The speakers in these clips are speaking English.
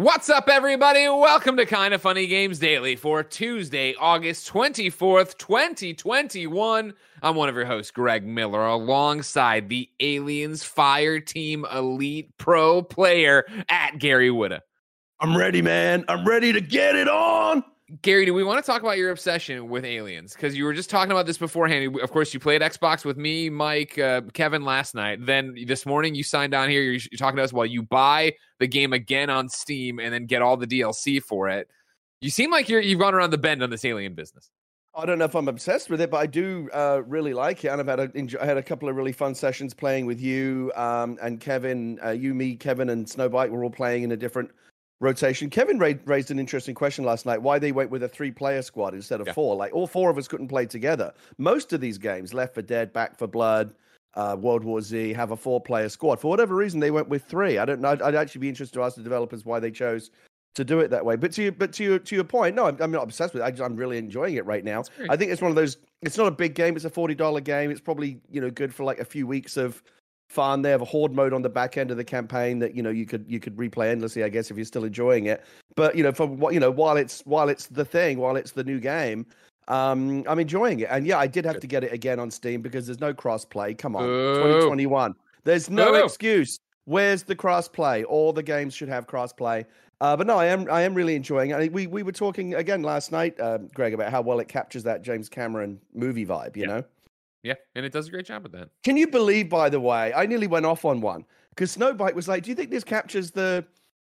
What's up, everybody? Welcome to Kinda Funny Games Daily for Tuesday, August 24th, 2021. I'm one of your hosts, Greg Miller, alongside the Aliens Fireteam Elite Pro player at Gary Whitta. I'm ready, man. I'm ready to get it on. Gary, do we want to talk about your obsession with aliens? Because you were just talking about this beforehand. Of course, you played Xbox with me, Mike, uh, Kevin last night. Then this morning, you signed on here. You're, you're talking to us while you buy the game again on Steam and then get all the DLC for it. You seem like you're, you've gone around the bend on this alien business. I don't know if I'm obsessed with it, but I do uh, really like it. And I've had a, enjoy, I had a couple of really fun sessions playing with you um, and Kevin. Uh, you, me, Kevin, and Snowbike were all playing in a different rotation. Kevin raised an interesting question last night: why they went with a three-player squad instead of yeah. four? Like all four of us couldn't play together. Most of these games, Left 4 Dead, Back for Blood, uh, World War Z, have a four-player squad. For whatever reason, they went with three. I don't know. I'd, I'd, actually be interested to ask the developers why they chose to do it that way. But to you, but to your to your point, no, I'm, I'm not obsessed with it. I, am really enjoying it right now. I think it's one of those. It's not a big game. It's a forty dollar game. It's probably you know good for like a few weeks of fun. They have a horde mode on the back end of the campaign that you know you could you could replay endlessly, I guess, if you're still enjoying it. But you know, for what you know, while it's while it's the thing, while it's the new game, um, I'm enjoying it. And yeah, I did have to get it again on Steam because there's no crossplay. Come on, 2021. There's no excuse. Where's the crossplay? All the games should have crossplay. Uh, but no, I am I am really enjoying it. We we were talking again last night, uh, Greg, about how well it captures that James Cameron movie vibe. You yeah. know. Yeah, and it does a great job with that. Can you believe, by the way, I nearly went off on one because Snowbike was like, "Do you think this captures the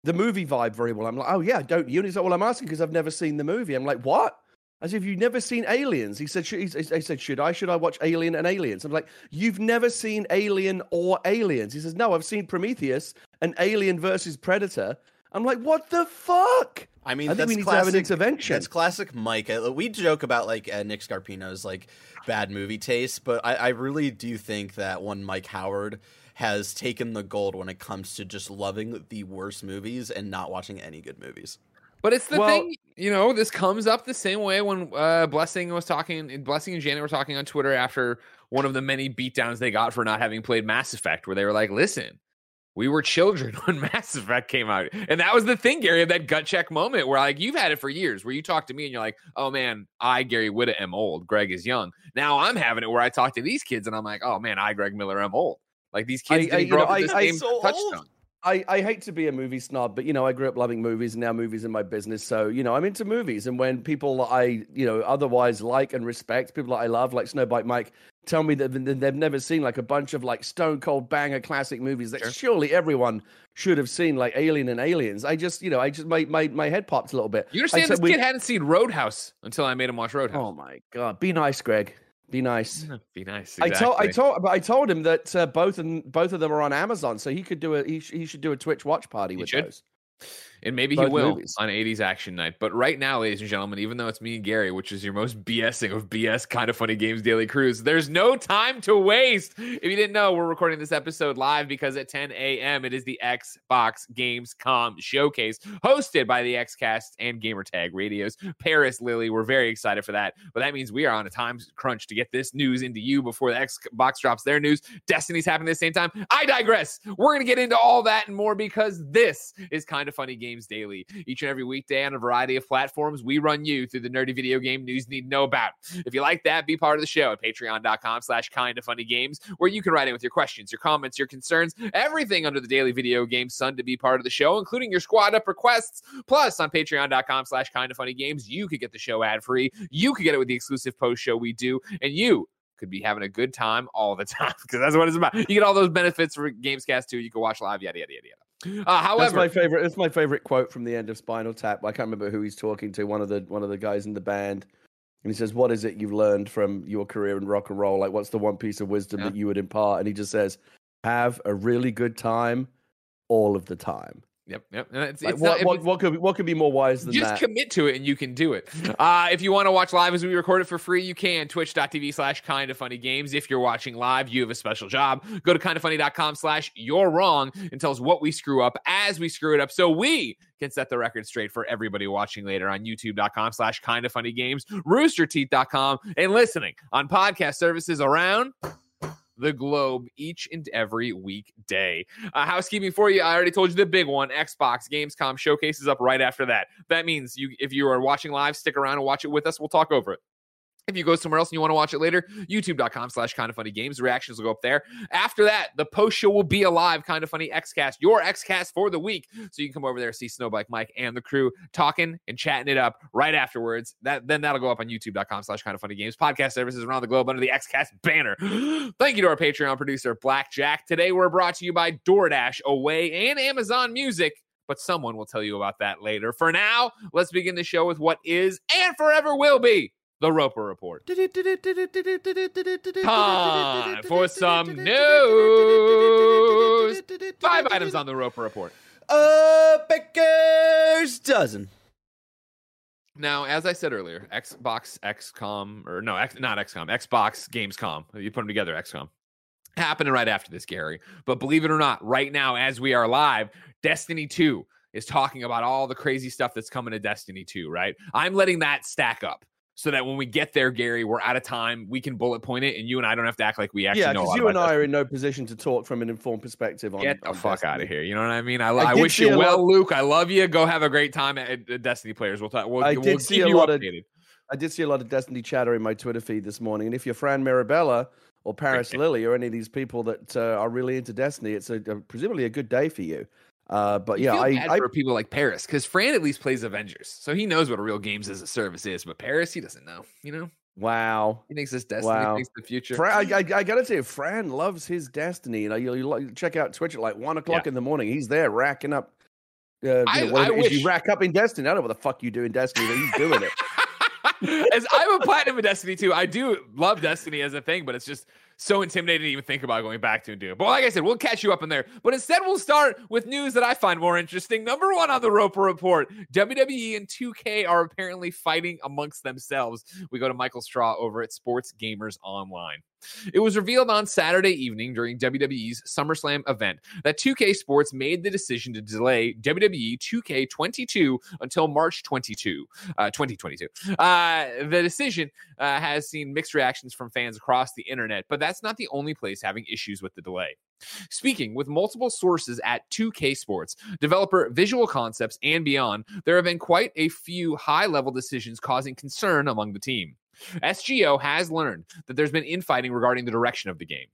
the movie vibe very well?" I'm like, "Oh yeah, don't you?" And he's like, "Well, I'm asking because I've never seen the movie." I'm like, "What?" As if you've never seen Aliens. He said, he said, should I? Should I watch Alien and Aliens? I'm like, you've never seen Alien or Aliens. He says, no, I've seen Prometheus and Alien versus Predator. I'm like, what the fuck? I mean, I think we need classic, to have an intervention. That's classic Mike. We joke about like uh, Nick Scarpino's like bad movie taste, but I, I really do think that one Mike Howard has taken the gold when it comes to just loving the worst movies and not watching any good movies. But it's the well, thing, you know, this comes up the same way when uh, Blessing was talking, Blessing and Janet were talking on Twitter after one of the many beatdowns they got for not having played Mass Effect, where they were like, listen, we were children when Mass Effect came out. And that was the thing, Gary, of that gut check moment where like you've had it for years where you talk to me and you're like, oh man, I, Gary Whitta, am old. Greg is young. Now I'm having it where I talk to these kids and I'm like, oh man, I, Greg Miller, am old. Like these kids I, I, grow know, up with this I, same so touchstone. Old. I, I hate to be a movie snob, but you know, I grew up loving movies and now movies in my business. So, you know, I'm into movies. And when people I, you know, otherwise like and respect, people that I love, like Snowbike Mike, tell me that they've never seen like a bunch of like stone cold banger classic movies that sure. surely everyone should have seen, like Alien and Aliens. I just, you know, I just my my, my head popped a little bit. You understand this we, kid hadn't seen Roadhouse until I made him watch Roadhouse. Oh my god. Be nice, Greg. Be nice. Be nice. Exactly. I told I told but I told him that uh, both and both of them are on Amazon, so he could do a he, sh- he should do a Twitch watch party he with should. those and maybe he will movies. on 80s action night. But right now, ladies and gentlemen, even though it's me and Gary, which is your most BSing of BS kinda funny games daily cruise, there's no time to waste. If you didn't know, we're recording this episode live because at 10 a.m. it is the Xbox Gamescom showcase hosted by the XCast and Gamertag Radios. Paris Lilly, we're very excited for that. But that means we are on a time crunch to get this news into you before the Xbox drops their news. Destiny's happening at the same time. I digress. We're going to get into all that and more because this is kind of funny games Games Daily. Each and every weekday on a variety of platforms, we run you through the nerdy video game news you need to know about. If you like that, be part of the show at patreon.com slash kinda funny games, where you can write in with your questions, your comments, your concerns, everything under the daily video game sun to be part of the show, including your squad up requests. Plus, on patreon.com slash kinda funny games, you could get the show ad free. You could get it with the exclusive post show we do, and you could be having a good time all the time because that's what it's about. You get all those benefits for Gamescast too. You can watch live, yada yada yada yada. Uh, however, that's my favorite. It's my favorite quote from the end of Spinal Tap. I can't remember who he's talking to. One of the one of the guys in the band, and he says, "What is it you've learned from your career in rock and roll? Like, what's the one piece of wisdom yeah. that you would impart?" And he just says, "Have a really good time, all of the time." Yep, yep. It's, like, it's what, not, what, what, could what could be more wise than that? just that? commit to it and you can do it. Uh, if you want to watch live as we record it for free, you can twitch.tv slash kinda funny games. If you're watching live, you have a special job. Go to kindafunny.com slash you're wrong and tell us what we screw up as we screw it up so we can set the record straight for everybody watching later on youtube.com slash kinda funny games, roosterteeth.com, and listening on podcast services around the globe each and every weekday. Uh, housekeeping for you. I already told you the big one Xbox Gamescom showcases up right after that. That means you, if you are watching live, stick around and watch it with us. We'll talk over it. If you go somewhere else and you want to watch it later, youtube.com slash kinda funny games. reactions will go up there. After that, the post show will be alive, kinda funny Xcast, your Xcast for the week. So you can come over there, see Snowbike Mike and the crew talking and chatting it up right afterwards. That then that'll go up on youtube.com slash kinda funny games. Podcast services around the globe under the Xcast banner. Thank you to our Patreon producer, Blackjack. Today we're brought to you by DoorDash, Away, and Amazon Music but someone will tell you about that later. For now, let's begin the show with what is and forever will be the Roper Report. Time for some news. Five items on the Roper Report. A baker's dozen. Now, as I said earlier, Xbox XCOM, or no, X, not XCOM, Xbox Gamescom. You put them together, XCOM. Happening right after this, Gary. But believe it or not, right now, as we are live, Destiny 2 is talking about all the crazy stuff that's coming to Destiny 2, right? I'm letting that stack up so that when we get there, Gary, we're out of time. We can bullet point it, and you and I don't have to act like we actually yeah, know. Yeah, you and I are in no position to talk from an informed perspective. On, get the on fuck Destiny. out of here. You know what I mean? I, I, I wish you well, lot... Luke. I love you. Go have a great time at, at Destiny players. We'll talk. We'll, I we'll did see a lot updated. of. I did see a lot of Destiny chatter in my Twitter feed this morning, and if you're Fran Mirabella or Paris Lilly or any of these people that uh, are really into Destiny, it's a, a, presumably a good day for you. Uh, but yeah, I, I for people like Paris because Fran at least plays Avengers, so he knows what a real games as a service is. But Paris, he doesn't know. You know. Wow, he thinks this Destiny wow. thinks the future. Fran, I, I, I, gotta say, Fran loves his Destiny. You know, you, you check out Twitch at like one o'clock yeah. in the morning. He's there racking up. Uh, I, know, wish... you rack up in Destiny. I don't know what the fuck you do in Destiny, but he's doing it. as I'm a platinum in Destiny too, I do love Destiny as a thing, but it's just so intimidated to even think about going back to and doing. But like I said, we'll catch you up in there. But instead, we'll start with news that I find more interesting. Number one on the Roper Report WWE and 2K are apparently fighting amongst themselves. We go to Michael Straw over at Sports Gamers Online. It was revealed on Saturday evening during WWE's SummerSlam event that 2K Sports made the decision to delay WWE 2K22 until March 22, uh, 2022. Uh, the decision uh, has seen mixed reactions from fans across the internet, but that's not the only place having issues with the delay. Speaking with multiple sources at 2K Sports, developer Visual Concepts, and beyond, there have been quite a few high level decisions causing concern among the team. SGO has learned that there's been infighting regarding the direction of the game.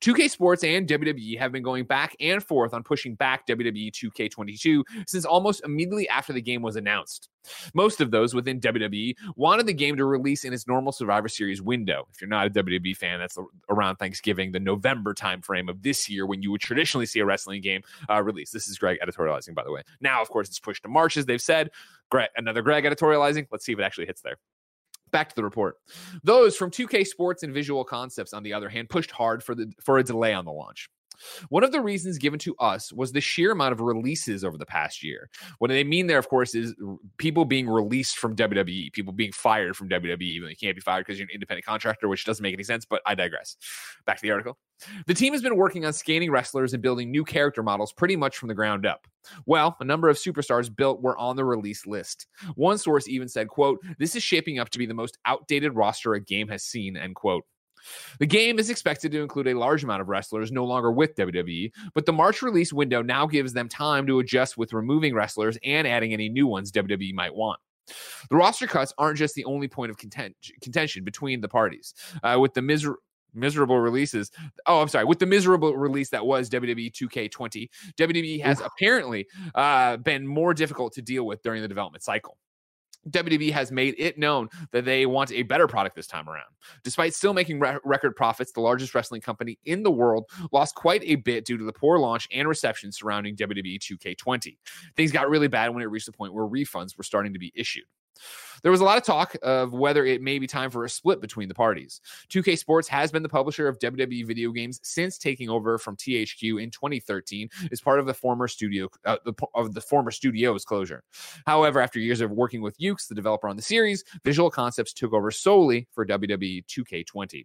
2K Sports and WWE have been going back and forth on pushing back WWE 2K22 since almost immediately after the game was announced. Most of those within WWE wanted the game to release in its normal Survivor Series window. If you're not a WWE fan, that's around Thanksgiving, the November timeframe of this year when you would traditionally see a wrestling game uh, release. This is Greg editorializing, by the way. Now, of course, it's pushed to March, as they've said. Greg, another Greg editorializing. Let's see if it actually hits there. Back to the report. Those from 2K Sports and Visual Concepts, on the other hand, pushed hard for the for a delay on the launch. One of the reasons given to us was the sheer amount of releases over the past year. What they mean there, of course, is people being released from WWE, people being fired from WWE, even you can't be fired because you're an independent contractor, which doesn't make any sense, but I digress. Back to the article. The team has been working on scanning wrestlers and building new character models pretty much from the ground up. Well, a number of superstars built were on the release list. One source even said, quote, this is shaping up to be the most outdated roster a game has seen, end quote. The game is expected to include a large amount of wrestlers no longer with WWE, but the March release window now gives them time to adjust with removing wrestlers and adding any new ones WWE might want. The roster cuts aren't just the only point of contention between the parties. Uh, with the miser- miserable releases. Oh, I'm sorry. With the miserable release that was WWE 2K20, WWE has apparently uh, been more difficult to deal with during the development cycle. WWE has made it known that they want a better product this time around. Despite still making re- record profits, the largest wrestling company in the world lost quite a bit due to the poor launch and reception surrounding WWE 2K20. Things got really bad when it reached the point where refunds were starting to be issued. There was a lot of talk of whether it may be time for a split between the parties. 2K Sports has been the publisher of WWE video games since taking over from THQ in 2013 as part of the former studio uh, the, of the former studio's closure. However, after years of working with Yuke's, the developer on the series, Visual Concepts took over solely for WWE 2K20.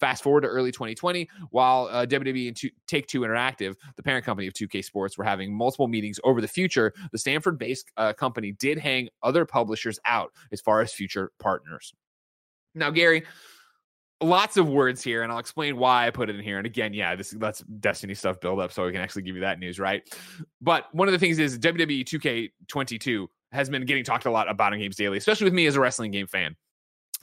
Fast forward to early 2020, while uh, WWE and Take Two Interactive, the parent company of 2K Sports, were having multiple meetings over the future, the Stamford based uh, company did hang other publishers out as far as future partners. Now, Gary, lots of words here, and I'll explain why I put it in here. And again, yeah, this lets Destiny stuff build up so we can actually give you that news, right? But one of the things is WWE 2K22 has been getting talked a lot about in Games Daily, especially with me as a wrestling game fan.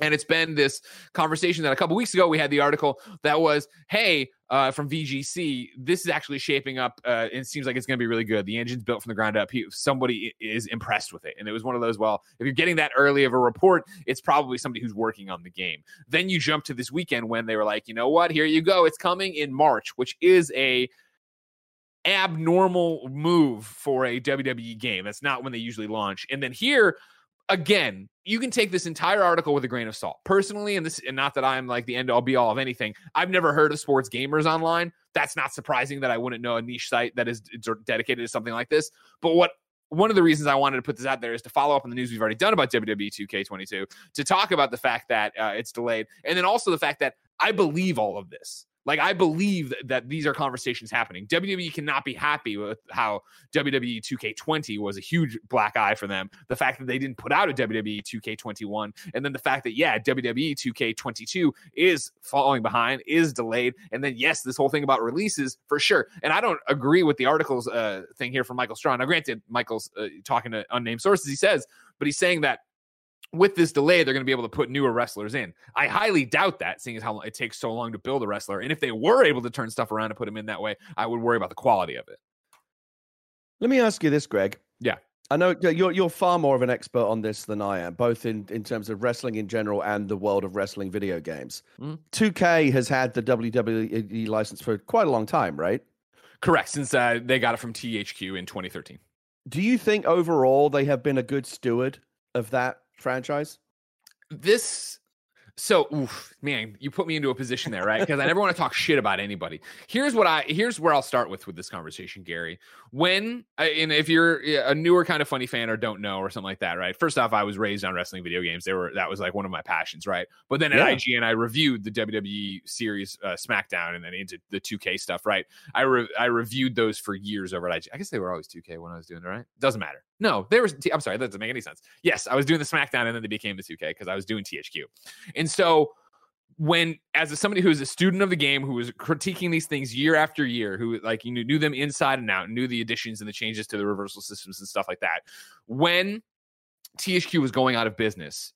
And it's been this conversation that a couple weeks ago we had the article that was, hey, uh, from VGC, this is actually shaping up. Uh, and it seems like it's going to be really good. The engine's built from the ground up. Somebody is impressed with it. And it was one of those, well, if you're getting that early of a report, it's probably somebody who's working on the game. Then you jump to this weekend when they were like, you know what? Here you go. It's coming in March, which is a abnormal move for a WWE game. That's not when they usually launch. And then here, again, you can take this entire article with a grain of salt. Personally, and this, and not that I'm like the end all be all of anything. I've never heard of sports gamers online. That's not surprising that I wouldn't know a niche site that is dedicated to something like this. But what one of the reasons I wanted to put this out there is to follow up on the news we've already done about WWE 2K22 to talk about the fact that uh, it's delayed, and then also the fact that I believe all of this. Like I believe that these are conversations happening. WWE cannot be happy with how WWE 2K20 was a huge black eye for them. The fact that they didn't put out a WWE 2K21, and then the fact that yeah, WWE 2K22 is falling behind, is delayed, and then yes, this whole thing about releases for sure. And I don't agree with the articles uh, thing here from Michael Strawn. Now, granted, Michael's uh, talking to unnamed sources. He says, but he's saying that with this delay, they're going to be able to put newer wrestlers in. I highly doubt that, seeing as how it takes so long to build a wrestler. And if they were able to turn stuff around and put him in that way, I would worry about the quality of it. Let me ask you this, Greg. Yeah. I know you're you're far more of an expert on this than I am, both in, in terms of wrestling in general and the world of wrestling video games. Mm. 2K has had the WWE license for quite a long time, right? Correct, since uh, they got it from THQ in 2013. Do you think overall they have been a good steward of that franchise? This so, oof, man, you put me into a position there, right? Because I never want to talk shit about anybody. Here's what I here's where I'll start with with this conversation, Gary. When and if you're a newer kinda funny fan or don't know or something like that, right? First off, I was raised on wrestling video games. They were that was like one of my passions, right? But then at yeah. IGN, I reviewed the WWE series uh, SmackDown and then into the 2K stuff, right? I re- I reviewed those for years over at IGN. I guess they were always 2K when I was doing it, right? Doesn't matter. No, there was. I'm sorry, that doesn't make any sense. Yes, I was doing the SmackDown, and then they became the 2K because I was doing THQ. And so, when as a, somebody who is a student of the game, who was critiquing these things year after year, who like you knew, knew them inside and out, knew the additions and the changes to the reversal systems and stuff like that, when THQ was going out of business,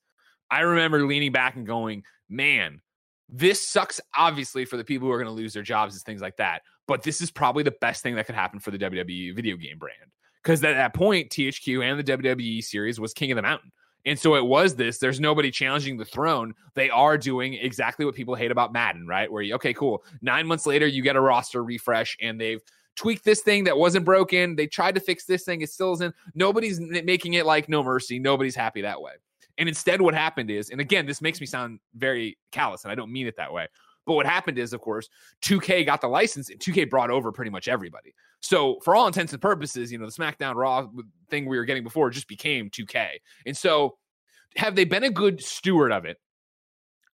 I remember leaning back and going, "Man, this sucks obviously for the people who are going to lose their jobs and things like that but this is probably the best thing that could happen for the WWE video game brand because at that point, THQ and the WWE series was King of the Mountain. And so it was this. There's nobody challenging the throne. They are doing exactly what people hate about Madden, right? Where you, okay, cool. Nine months later, you get a roster refresh and they've tweaked this thing that wasn't broken. They tried to fix this thing. It still isn't. Nobody's making it like no mercy. Nobody's happy that way. And instead, what happened is, and again, this makes me sound very callous, and I don't mean it that way. But what happened is, of course, 2K got the license and 2K brought over pretty much everybody. So for all intents and purposes, you know, the SmackDown Raw thing we were getting before just became 2K. And so have they been a good steward of it?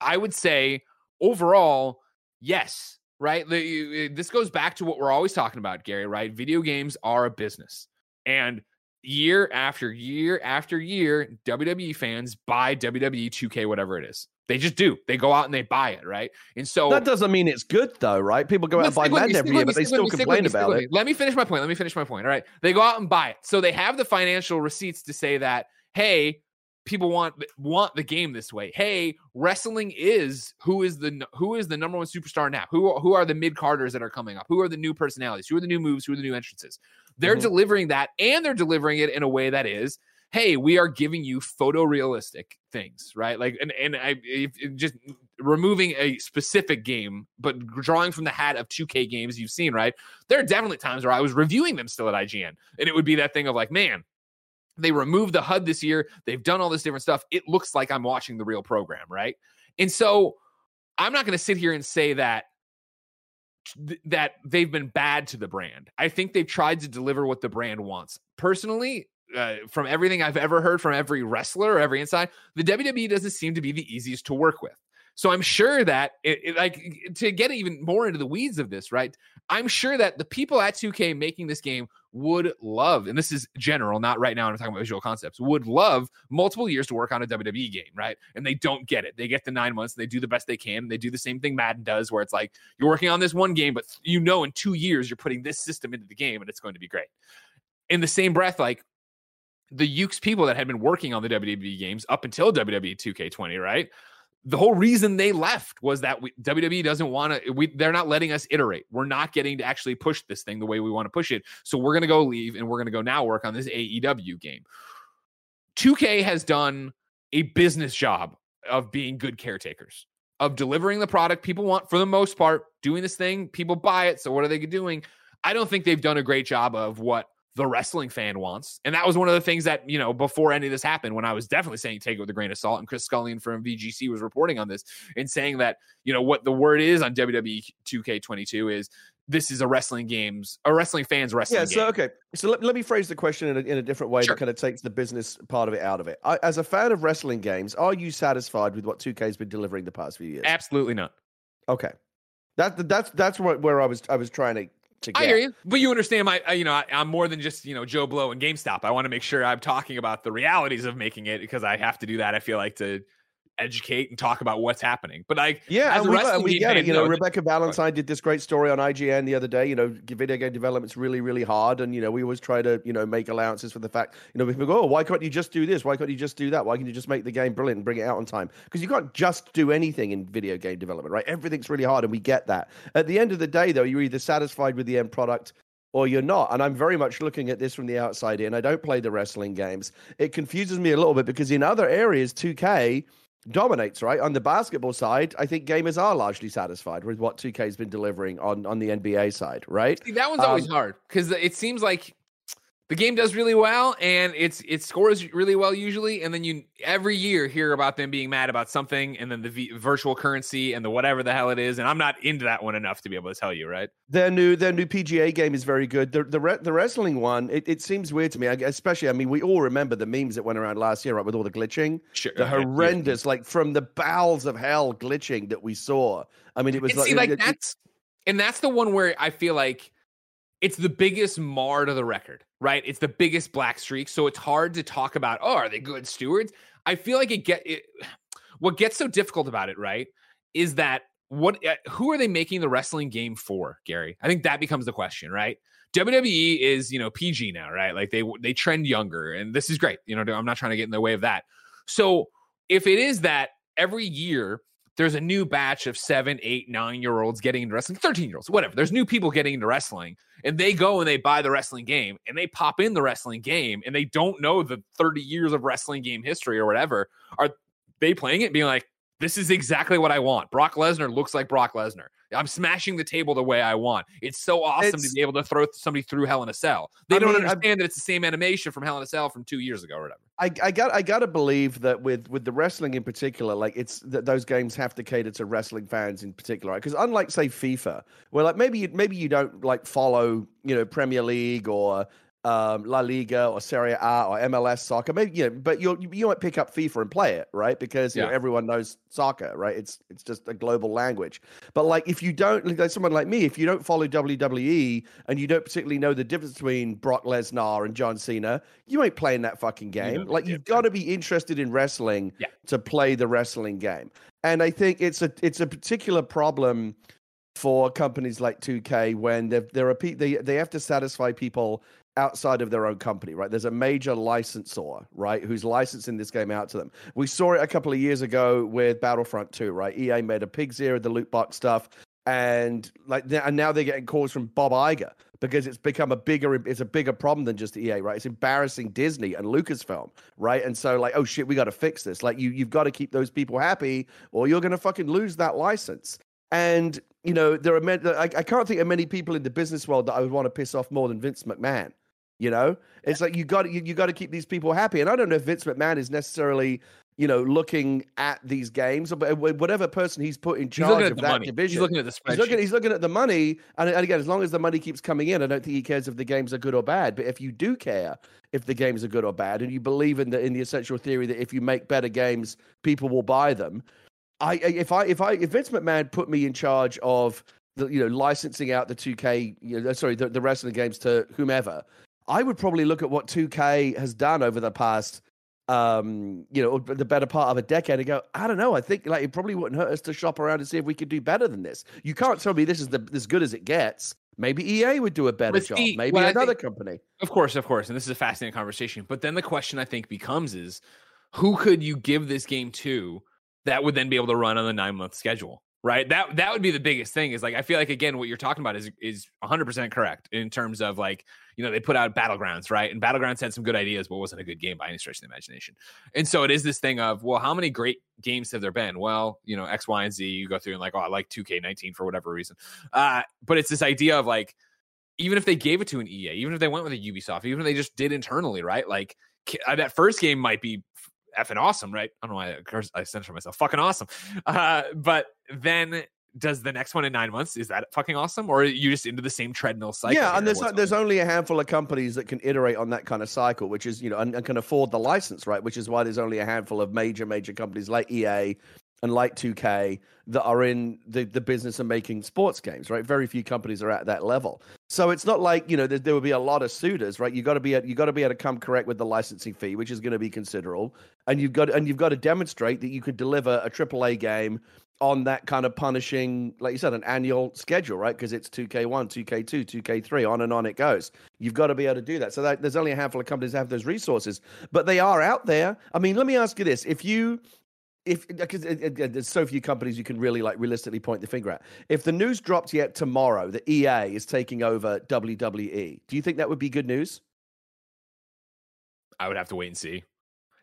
I would say overall, yes, right? This goes back to what we're always talking about, Gary, right? Video games are a business. And year after year after year, WWE fans buy WWE 2K, whatever it is. They just do. They go out and they buy it, right? And so that doesn't mean it's good, though, right? People go out and buy Madden every year, but they still complain about it. Let me finish my point. Let me finish my point. All right, they go out and buy it, so they have the financial receipts to say that, hey, people want want the game this way. Hey, wrestling is who is the who is the number one superstar now? Who who are the mid carders that are coming up? Who are the new personalities? Who are the new moves? Who are the new entrances? They're mm-hmm. delivering that, and they're delivering it in a way that is hey, we are giving you photorealistic things, right? Like, and and I just removing a specific game, but drawing from the hat of 2K games you've seen, right? There are definitely times where I was reviewing them still at IGN, and it would be that thing of like, man, they removed the HUD this year. They've done all this different stuff. It looks like I'm watching the real program, right? And so I'm not going to sit here and say that that they've been bad to the brand. I think they've tried to deliver what the brand wants. Personally, uh, from everything I've ever heard from every wrestler, or every inside, the WWE doesn't seem to be the easiest to work with. So I'm sure that it, it, like to get even more into the weeds of this, right? I'm sure that the people at 2K making this game would love, and this is general, not right now. I'm talking about visual concepts. Would love multiple years to work on a WWE game, right? And they don't get it. They get the nine months. They do the best they can. They do the same thing Madden does, where it's like you're working on this one game, but you know in two years you're putting this system into the game, and it's going to be great. In the same breath, like the Yuke's people that had been working on the WWE games up until WWE 2K20, right? the whole reason they left was that we, WWE doesn't want to. We they're not letting us iterate. We're not getting to actually push this thing the way we want to push it. So we're gonna go leave and we're gonna go now work on this AEW game. 2K has done a business job of being good caretakers, of delivering the product people want for the most part, doing this thing, people buy it. So what are they doing? I don't think they've done a great job of what the wrestling fan wants. And that was one of the things that, you know, before any of this happened, when I was definitely saying take it with a grain of salt, and Chris Scullion from VGC was reporting on this and saying that, you know, what the word is on WWE 2K22 is this is a wrestling games, a wrestling fans wrestling. Yeah. So game. okay. So let, let me phrase the question in a, in a different way sure. that kind of takes the business part of it out of it. I, as a fan of wrestling games, are you satisfied with what 2K has been delivering the past few years? Absolutely not. Okay. That that's that's what where I was I was trying to I hear you, but you understand my, you know, I, am more than just you know Joe Blow and GameStop. I want to make sure I'm talking about the realities of making it because I have to do that. I feel like to educate and talk about what's happening. But like, yeah, we, uh, we get it. You know, Rebecca Valentine did this great story on IGN the other day. You know, video game development's really, really hard, and you know, we always try to you know make allowances for the fact you know people go, oh, why can't you just do this? Why can't you just do that? Why can't you just make the game brilliant and bring it out on time? Because you can't just do anything in video game development, right? Everything's really hard, and we get that. At the end of the day, though, you're either satisfied with the end product or you're not. And I'm very much looking at this from the outside in. I don't play the wrestling games. It confuses me a little bit because in other areas, 2K dominates, right? On the basketball side, I think gamers are largely satisfied with what 2K's been delivering on on the NBA side, right? See, that one's um, always hard because it seems like the game does really well and it's it scores really well usually and then you every year hear about them being mad about something and then the v- virtual currency and the whatever the hell it is and I'm not into that one enough to be able to tell you right their new their new PGA game is very good the the, re- the wrestling one it, it seems weird to me especially I mean we all remember the memes that went around last year right with all the glitching sure. the horrendous yeah. like from the bowels of hell glitching that we saw I mean it was and like, see, like it, that's and that's the one where I feel like it's the biggest mar to the record, right? It's the biggest black streak. So it's hard to talk about, oh, are they good stewards? I feel like it get it what gets so difficult about it, right? Is that what uh, who are they making the wrestling game for, Gary? I think that becomes the question, right? WWE is, you know, PG now, right? Like they they trend younger and this is great. You know, I'm not trying to get in the way of that. So if it is that every year there's a new batch of seven, eight, nine year olds getting into wrestling, 13 year olds, whatever. There's new people getting into wrestling, and they go and they buy the wrestling game and they pop in the wrestling game and they don't know the 30 years of wrestling game history or whatever. Are they playing it being like, this is exactly what I want? Brock Lesnar looks like Brock Lesnar. I'm smashing the table the way I want. It's so awesome it's, to be able to throw somebody through Hell in a Cell. They I don't mean, understand I'm, that it's the same animation from Hell in a Cell from two years ago or whatever. I, I got I got to believe that with with the wrestling in particular, like it's that those games have to cater to wrestling fans in particular, right? Because unlike say FIFA, where like maybe you, maybe you don't like follow you know Premier League or um, La Liga or Serie A or MLS soccer. Maybe you know, but you you might pick up FIFA and play it, right? Because you yeah. know everyone knows soccer, right? It's it's just a global language. But like if you don't, like someone like me, if you don't follow WWE and you don't particularly know the difference between Brock Lesnar and John Cena, you ain't playing that fucking game. You know, like you've got to be interested in wrestling yeah. to play the wrestling game. And I think it's a it's a particular problem for companies like 2K when there are they they have to satisfy people outside of their own company, right? There's a major licensor, right, who's licensing this game out to them. We saw it a couple of years ago with Battlefront 2, right? EA made a pig's ear of the loot box stuff, and like, and now they're getting calls from Bob Iger because it's become a bigger, it's a bigger problem than just EA, right? It's embarrassing Disney and Lucasfilm, right? And so, like, oh shit, we got to fix this. Like, you you've got to keep those people happy, or you're gonna fucking lose that license. And you know, there are many, I, I can't think of many people in the business world that I would want to piss off more than Vince McMahon you know, it's like you got you, you got to keep these people happy. And I don't know if Vince McMahon is necessarily you know looking at these games, but whatever person he's put in charge of that money. division, he's looking at the spreadsheet. He's looking, he's looking at the money, and, and again, as long as the money keeps coming in, I don't think he cares if the games are good or bad. But if you do care if the games are good or bad, and you believe in the in the essential theory that if you make better games, people will buy them. I if I if I if Vince McMahon put me in charge of the, you know licensing out the 2K you know, sorry the, the rest of the games to whomever I would probably look at what 2K has done over the past um, you know, the better part of a decade and go, I don't know. I think like it probably wouldn't hurt us to shop around and see if we could do better than this. You can't tell me this is the as good as it gets. Maybe EA would do a better job. Maybe another think, company. Of course, of course. And this is a fascinating conversation. But then the question I think becomes is who could you give this game to that would then be able to run on the nine month schedule? Right. That that would be the biggest thing. Is like I feel like again what you're talking about is is 100 percent correct in terms of like you know, they put out Battlegrounds, right? And Battlegrounds had some good ideas, but wasn't a good game by any stretch of the imagination. And so it is this thing of, well, how many great games have there been? Well, you know, X, Y, and Z. You go through and like, oh, I like 2K19 for whatever reason. Uh, but it's this idea of like, even if they gave it to an EA, even if they went with a Ubisoft, even if they just did internally, right? Like uh, that first game might be effing awesome, right? I don't know why I, I censor myself. Fucking awesome. Uh, but then does the next one in nine months is that fucking awesome or are you just into the same treadmill cycle yeah and there's there's only a handful of companies that can iterate on that kind of cycle which is you know and, and, can afford the license right which is why there's only a handful of major major companies like ea and like 2k that are in the, the business of making sports games right very few companies are at that level so it's not like you know there, there will be a lot of suitors right you got to be you got to be able to come correct with the licensing fee which is going to be considerable and you've got and you've got to demonstrate that you could deliver a triple a game on that kind of punishing, like you said, an annual schedule, right? Because it's 2K1, 2K2, 2K3, on and on it goes. You've got to be able to do that. So that, there's only a handful of companies that have those resources, but they are out there. I mean, let me ask you this: if you if because uh, uh, uh, there's so few companies you can really like realistically point the finger at. If the news dropped yet tomorrow that EA is taking over WWE, do you think that would be good news? I would have to wait and see.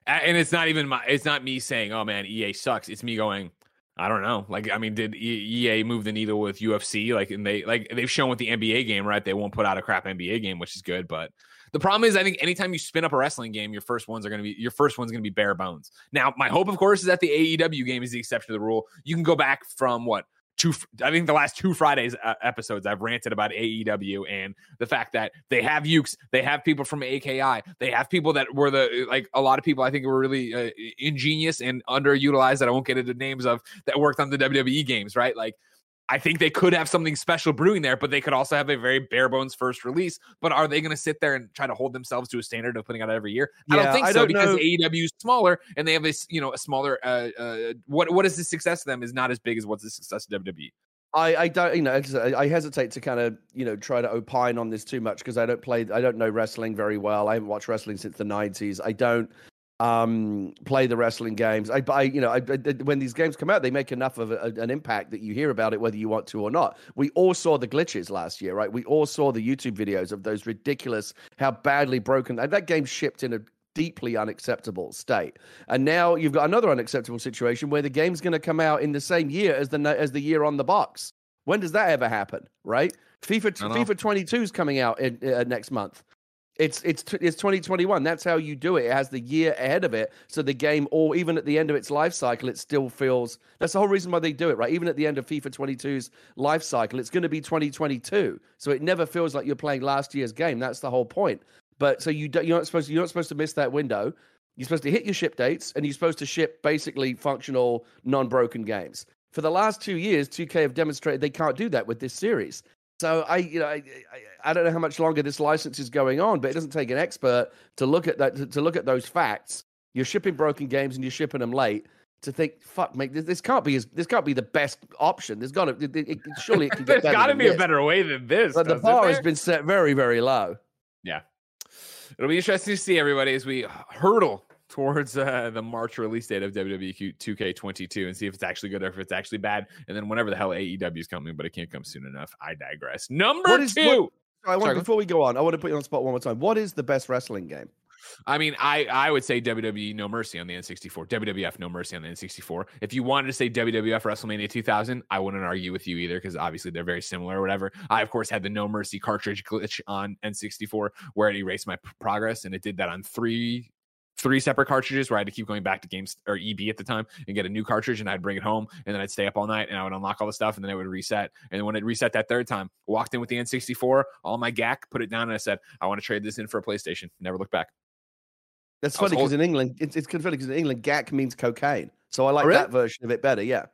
And it's not even my. It's not me saying, "Oh man, EA sucks." It's me going, I don't know. Like, I mean, did EA move the needle with UFC? Like, and they like they've shown with the NBA game, right? They won't put out a crap NBA game, which is good. But the problem is, I think anytime you spin up a wrestling game, your first ones are going to be your first one's going to be bare bones. Now, my hope, of course, is that the AEW game is the exception to the rule. You can go back from what two I think the last two Fridays uh, episodes I've ranted about AEW and the fact that they have Yuke's, they have people from AKI, they have people that were the like a lot of people I think were really uh, ingenious and underutilized that I won't get into names of that worked on the WWE games, right? Like I think they could have something special brewing there, but they could also have a very bare bones first release. But are they going to sit there and try to hold themselves to a standard of putting out every year? Yeah, I don't think I so don't because know. AEW is smaller and they have this, you know, a smaller. Uh, uh, what what is the success of them is not as big as what's the success of WWE. I, I don't you know I hesitate to kind of you know try to opine on this too much because I don't play I don't know wrestling very well I haven't watched wrestling since the 90s I don't um, play the wrestling games. I, I you know, I, I, when these games come out, they make enough of a, an impact that you hear about it, whether you want to or not. We all saw the glitches last year, right? We all saw the YouTube videos of those ridiculous, how badly broken that game shipped in a deeply unacceptable state. And now you've got another unacceptable situation where the game's going to come out in the same year as the as the year on the box. When does that ever happen, right? FIFA FIFA 22 is coming out in, uh, next month. It's it's it's 2021. That's how you do it. It has the year ahead of it, so the game, or even at the end of its life cycle, it still feels. That's the whole reason why they do it, right? Even at the end of FIFA 22's life cycle, it's going to be 2022, so it never feels like you're playing last year's game. That's the whole point. But so you don't, you're not supposed to, you're not supposed to miss that window. You're supposed to hit your ship dates, and you're supposed to ship basically functional, non-broken games. For the last two years, 2K have demonstrated they can't do that with this series. So I, you know, I, I, don't know how much longer this license is going on, but it doesn't take an expert to look at that to, to look at those facts. You're shipping broken games and you're shipping them late to think, fuck, mate, this, this can't be this can't be the best option. There's got to, it, it, surely it can get There's got to be this. a better way than this. But the bar has been set very, very low. Yeah, it'll be interesting to see everybody as we hurdle towards uh, the March release date of WWE 2K22 and see if it's actually good or if it's actually bad. And then whenever the hell AEW is coming, but it can't come soon enough. I digress. Number is, two. What, I want, Sorry, before we go on, I want to put you on spot one more time. What is the best wrestling game? I mean, I I would say WWE No Mercy on the N64, WWF No Mercy on the N64. If you wanted to say WWF WrestleMania 2000, I wouldn't argue with you either because obviously they're very similar or whatever. I of course had the No Mercy cartridge glitch on N64 where it erased my progress, and it did that on three three separate cartridges where I had to keep going back to games or EB at the time and get a new cartridge and I'd bring it home and then I'd stay up all night and I would unlock all the stuff and then it would reset. And then when it reset that third time, walked in with the N64, all my GAC, put it down and I said, I want to trade this in for a PlayStation. Never look back. That's funny because in England, it's, it's funny because in England, GAC means cocaine. So I like oh, really? that version of it better. Yeah.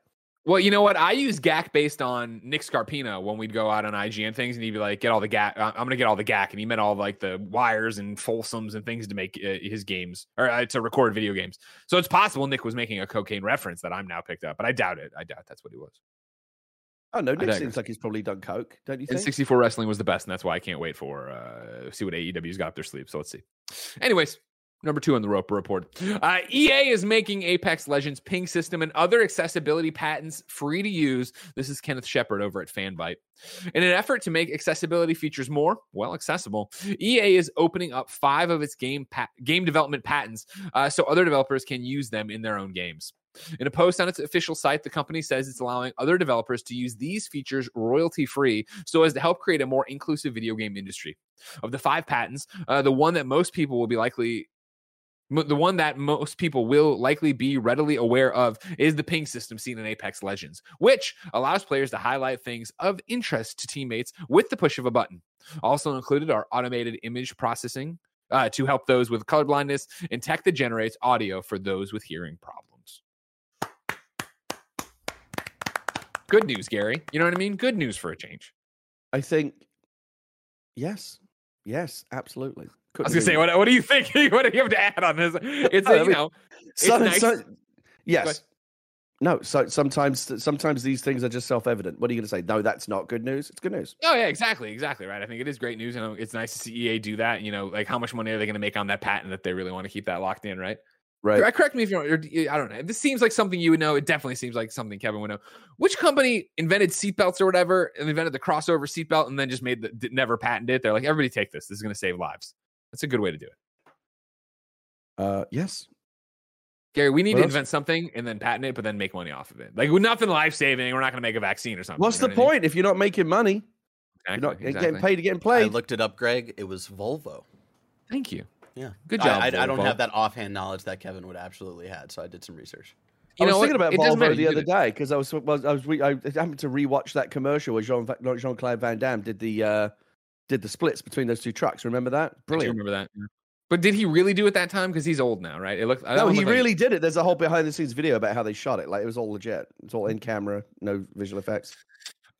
Well, you know what? I use GAC based on Nick Scarpino when we'd go out on IGN things, and he'd be like, "Get all the GAC. I'm going to get all the GAC," and he meant all like the wires and Folsoms and things to make uh, his games or uh, to record video games. So it's possible Nick was making a cocaine reference that I'm now picked up, but I doubt it. I doubt that's what he was. Oh no, Nick seems like he's probably done coke, don't you think? And 64 wrestling was the best, and that's why I can't wait for uh see what AEW's got up their sleeve. So let's see. Anyways, Number two on the Roper Report. Uh, EA is making Apex Legends ping system and other accessibility patents free to use. This is Kenneth Shepard over at Fanbyte. In an effort to make accessibility features more well accessible, EA is opening up five of its game pa- game development patents uh, so other developers can use them in their own games. In a post on its official site, the company says it's allowing other developers to use these features royalty free so as to help create a more inclusive video game industry. Of the five patents, uh, the one that most people will be likely the one that most people will likely be readily aware of is the ping system seen in Apex Legends, which allows players to highlight things of interest to teammates with the push of a button. Also included are automated image processing uh, to help those with colorblindness and tech that generates audio for those with hearing problems. Good news, Gary. You know what I mean? Good news for a change. I think, yes, yes, absolutely. I was gonna say, what, what do you think? what do you have to add on this? It's you know, it's nice. So, yes. No, so sometimes sometimes these things are just self-evident. What are you going to say? No, that's not good news. It's good news. Oh yeah, exactly, exactly right. I think it is great news, and um, it's nice to see EA do that. You know, like how much money are they going to make on that patent that they really want to keep that locked in, right? Right. Correct me if you're. I don't know. This seems like something you would know. It definitely seems like something Kevin would know. Which company invented seatbelts or whatever, and invented the crossover seatbelt, and then just made the never patented it? They're like, everybody take this. This is going to save lives. That's a good way to do it. Uh, yes. Gary, we need what to else? invent something and then patent it, but then make money off of it. Like with nothing life saving, we're not going to make a vaccine or something. What's the point I mean? if you're not making money? Exactly, you're not exactly. getting paid to get played. I looked it up, Greg. It was Volvo. Thank you. Yeah, good job. I, I, I don't have that offhand knowledge that Kevin would absolutely had, so I did some research. You I was know, thinking about Volvo the other day because I was, I was I was I happened to rewatch that commercial where Jean Jean Claude Van Damme did the uh, did the splits between those two trucks. Remember that? Brilliant. remember that. But did he really do it that time? Because he's old now, right? It looked. No, he really like... did it. There's a whole behind the scenes video about how they shot it. Like it was all legit. It's all in camera, no visual effects.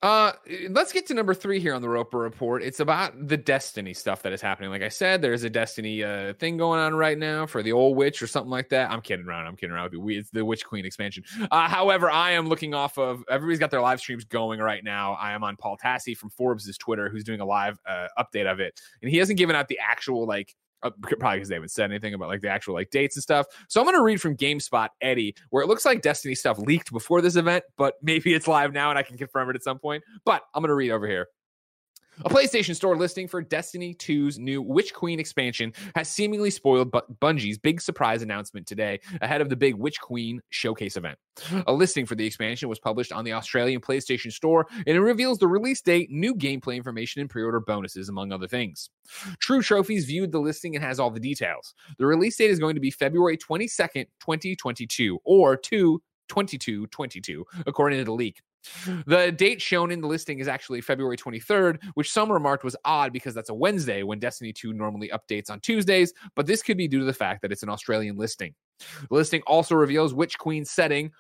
Uh, let's get to number three here on the Roper Report. It's about the Destiny stuff that is happening. Like I said, there's a Destiny uh, thing going on right now for the old witch or something like that. I'm kidding around. I'm kidding around. It's the Witch Queen expansion. Uh, however, I am looking off of everybody's got their live streams going right now. I am on Paul Tassi from Forbes' Twitter, who's doing a live uh, update of it, and he hasn't given out the actual like uh, probably because they haven't said anything about like the actual like dates and stuff. So I'm going to read from GameSpot Eddie, where it looks like Destiny stuff leaked before this event, but maybe it's live now and I can confirm it at some point. But I'm going to read over here. A PlayStation Store listing for Destiny 2's new Witch Queen expansion has seemingly spoiled Bungie's big surprise announcement today ahead of the big Witch Queen showcase event. A listing for the expansion was published on the Australian PlayStation Store and it reveals the release date, new gameplay information, and pre order bonuses, among other things. TrueTrophies viewed the listing and has all the details. The release date is going to be February 22nd, 2022, or 2 22 22, according to the leak. The date shown in the listing is actually February 23rd, which some remarked was odd because that's a Wednesday when Destiny 2 normally updates on Tuesdays, but this could be due to the fact that it's an Australian listing. The listing also reveals Witch Queen setting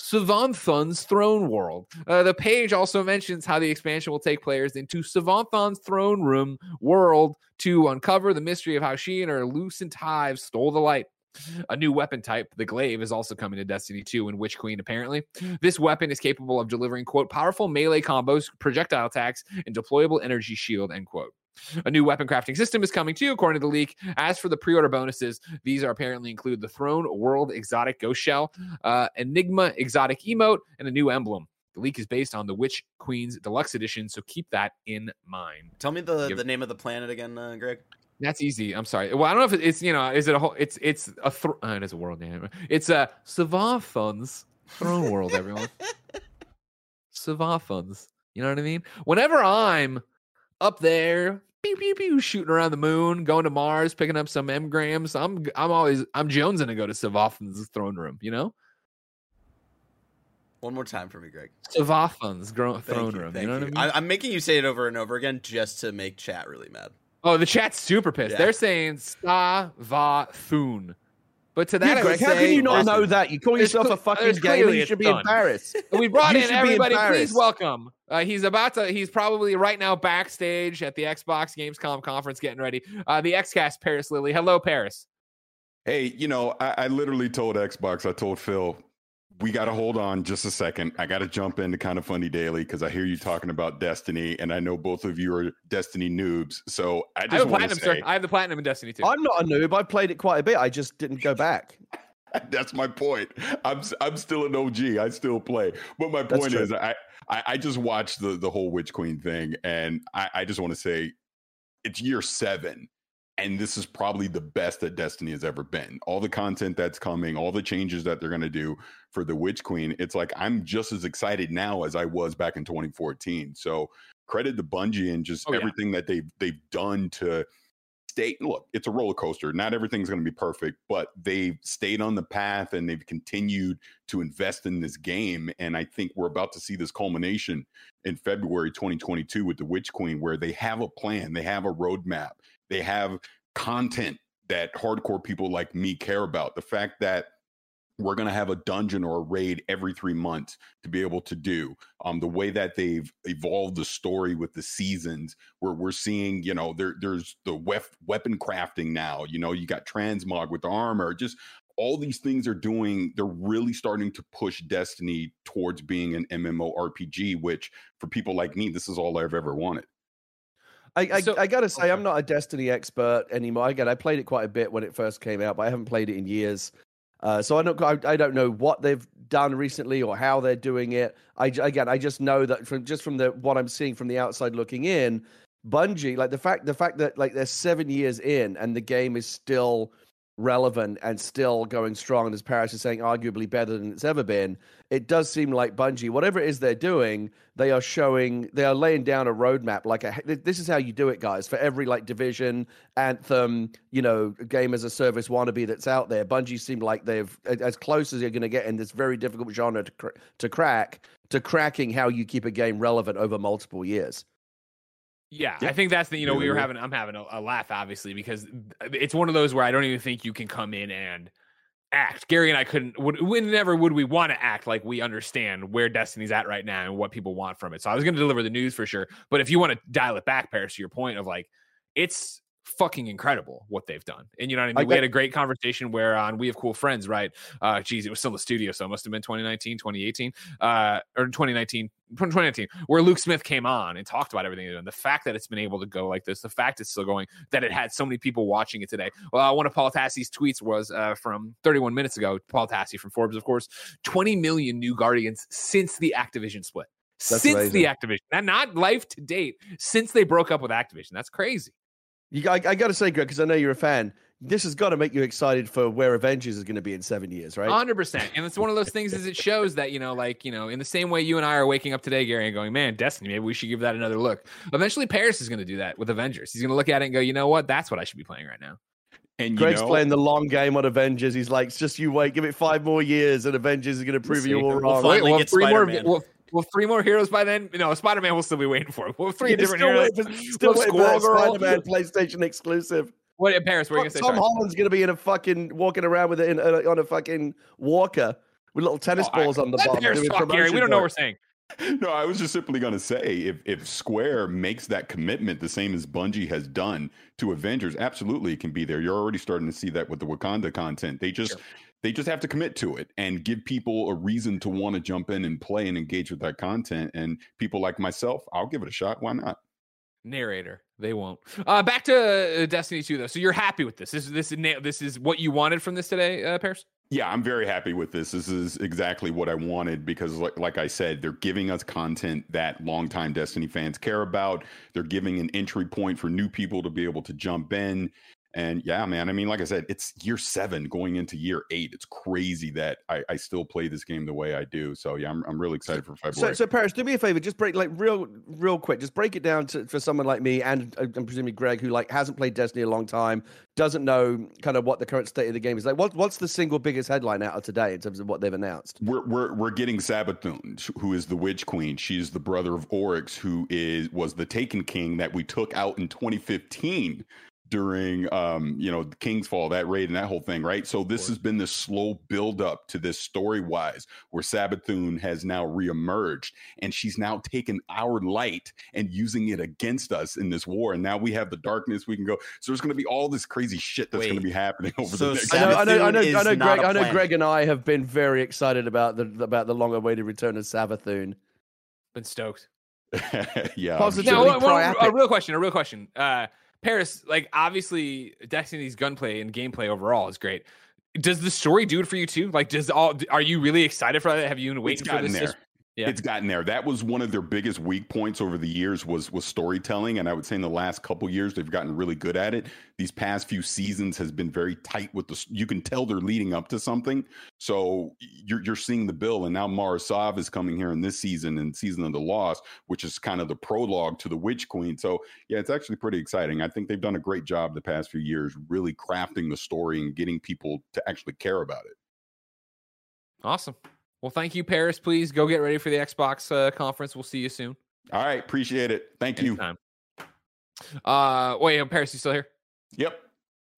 Savathun's throne world. Uh, the page also mentions how the expansion will take players into Savathun's throne room world to uncover the mystery of how she and her lucent hive stole the light. A new weapon type, the Glaive, is also coming to Destiny 2 and Witch Queen, apparently. This weapon is capable of delivering, quote, powerful melee combos, projectile attacks, and deployable energy shield, end quote. A new weapon crafting system is coming too, according to the leak. As for the pre-order bonuses, these are apparently include the Throne World Exotic Ghost Shell, uh, Enigma Exotic Emote, and a new emblem. The leak is based on the Witch Queen's Deluxe Edition, so keep that in mind. Tell me the, Give- the name of the planet again, uh, Greg. That's easy. I'm sorry. Well, I don't know if it's you know, is it a whole? It's it's a th- uh, it is a world name. It's a Savathun's Throne World. Everyone, Savathun's. You know what I mean? Whenever I'm up there, pew pew pew, shooting around the moon, going to Mars, picking up some engrams, I'm I'm always I'm Jones gonna go to Savathun's throne room. You know. One more time for me, Greg. Savathun's throne room. You, you know what I mean? I, I'm making you say it over and over again just to make chat really mad. Oh, the chat's super pissed. Yeah. They're saying "sa va thun." But to that, yeah, Greg, how can you not know that? You call yourself a fucking gamer. You should be done. embarrassed. We brought in everybody. Please welcome. Uh, he's about to. He's probably right now backstage at the Xbox Gamescom conference, getting ready. Uh, the XCast Paris Lilly. Hello, Paris. Hey, you know, I, I literally told Xbox. I told Phil, we got to hold on just a second. I got to jump into kinda funny daily because I hear you talking about Destiny, and I know both of you are Destiny noobs. So I just I have platinum, say, sir. I have the platinum in Destiny too. I'm not a noob. I played it quite a bit. I just didn't go back. That's my point. I'm I'm still an OG. I still play. But my point is, I, I, I just watched the the whole Witch Queen thing, and I, I just want to say, it's year seven and this is probably the best that Destiny has ever been. All the content that's coming, all the changes that they're going to do for the Witch Queen, it's like I'm just as excited now as I was back in 2014. So credit to Bungie and just oh, everything yeah. that they've they've done to stay. Look, it's a roller coaster. Not everything's going to be perfect, but they've stayed on the path and they've continued to invest in this game. And I think we're about to see this culmination in February 2022 with the Witch Queen, where they have a plan, they have a roadmap they have content that hardcore people like me care about. The fact that we're going to have a dungeon or a raid every three months to be able to do um, the way that they've evolved the story with the seasons where we're seeing you know there, there's the wef- weapon crafting now you know you got transmog with the armor just all these things are doing they're really starting to push destiny towards being an mmorpg which for people like me this is all i've ever wanted I, I, so, I, gotta say, okay. I'm not a Destiny expert anymore. Again, I played it quite a bit when it first came out, but I haven't played it in years. Uh, so I don't, I, I, don't know what they've done recently or how they're doing it. I again, I just know that from just from the what I'm seeing from the outside looking in, Bungie, like the fact, the fact that like they're seven years in and the game is still relevant and still going strong, and as Paris is saying, arguably better than it's ever been. It does seem like Bungie, whatever it is they're doing, they are showing, they are laying down a roadmap. Like, a, this is how you do it, guys. For every like division, anthem, you know, game as a service wannabe that's out there, Bungie seemed like they've as close as you're going to get in this very difficult genre to, cr- to crack to cracking how you keep a game relevant over multiple years. Yeah, I think that's the you know we were having I'm having a, a, laugh obviously because it's one of those where I don't even think you can come in and act. Gary and I couldn't would whenever would we want to act like we understand where Destiny's at right now and what people want from it. So I was going to deliver the news for sure, but if you want to dial it back, Paris, to your point of like it's fucking incredible what they've done. And you know what I mean? I we had a great conversation where on We Have Cool Friends, right? Uh geez, it was still the studio, so it must have been 2019, 2018, uh, or 2019, 2019, where Luke Smith came on and talked about everything and the fact that it's been able to go like this, the fact it's still going, that it had so many people watching it today. Well, uh, one of Paul Tassi's tweets was uh, from 31 minutes ago, Paul Tassi from Forbes, of course, 20 million new Guardians since the Activision split. That's since amazing. the Activision, and not life to date, since they broke up with Activision. That's crazy. You, I, I got to say, Greg, because I know you're a fan. This has got to make you excited for where Avengers is going to be in seven years, right? Hundred percent. And it's one of those things. Is it shows that you know, like you know, in the same way you and I are waking up today, Gary, and going, "Man, Destiny, maybe we should give that another look." Eventually, Paris is going to do that with Avengers. He's going to look at it and go, "You know what? That's what I should be playing right now." And Greg's know, playing the long game on Avengers. He's like, just you wait, give it five more years, and Avengers is going to prove you all wrong. We'll, we'll, three more, we'll, well, three more heroes by then. No, Spider Man will still be waiting for. Him. Well, three yeah, different still heroes. Wait for, still waiting for Spider Man PlayStation exclusive. What in Paris? What are you gonna say? Tom Sorry. Holland's gonna be in a fucking walking around with it in, uh, on a fucking walker with little tennis oh, balls I, on the bottom. Paris talk, Gary. We don't know what we're saying. No, I was just simply going to say if if Square makes that commitment the same as Bungie has done to Avengers, absolutely it can be there. You're already starting to see that with the Wakanda content. They just sure they just have to commit to it and give people a reason to want to jump in and play and engage with that content. And people like myself, I'll give it a shot. Why not? Narrator, they won't. Uh, back to uh, Destiny 2 though. So you're happy with this? This is this is this is what you wanted from this today, uh, Paris? Yeah, I'm very happy with this. This is exactly what I wanted because, like, like I said, they're giving us content that longtime Destiny fans care about. They're giving an entry point for new people to be able to jump in. And yeah, man, I mean, like I said, it's year seven going into year eight. It's crazy that I, I still play this game the way I do. So yeah, I'm, I'm really excited for February. So, so Paris, do me a favor, just break like real, real quick, just break it down to, for someone like me and uh, I'm presuming Greg, who like hasn't played Destiny a long time, doesn't know kind of what the current state of the game is like. What, what's the single biggest headline out of today in terms of what they've announced? We're, we're, we're getting Savathun, who is the Witch Queen. She's the brother of Oryx, who is was the Taken King that we took out in 2015 during um, you know, King's Fall, that raid and that whole thing, right? So this has been this slow build up to this story wise where Savathun has now reemerged and she's now taken our light and using it against us in this war. And now we have the darkness we can go. So there's gonna be all this crazy shit that's gonna be happening over so the next I know, I know, I know, I know, Greg, I know Greg and I have been very excited about the about the long awaited return of Savathun. Been stoked. yeah. Positively now, well, a real question, a real question. Uh Paris, like obviously Destiny's gunplay and gameplay overall is great. Does the story do it for you too? Like, does all are you really excited for that? Have you been waiting for this? There. Yeah. It's gotten there. That was one of their biggest weak points over the years was was storytelling, and I would say in the last couple years they've gotten really good at it. These past few seasons has been very tight with the. You can tell they're leading up to something, so you're you're seeing the bill. And now Mara Sov is coming here in this season and season of the Lost, which is kind of the prologue to the Witch Queen. So yeah, it's actually pretty exciting. I think they've done a great job the past few years, really crafting the story and getting people to actually care about it. Awesome. Well, thank you, Paris. Please go get ready for the Xbox uh, conference. We'll see you soon. All right, appreciate it. Thank Anytime. you. Uh, wait, Paris, you still here? Yep.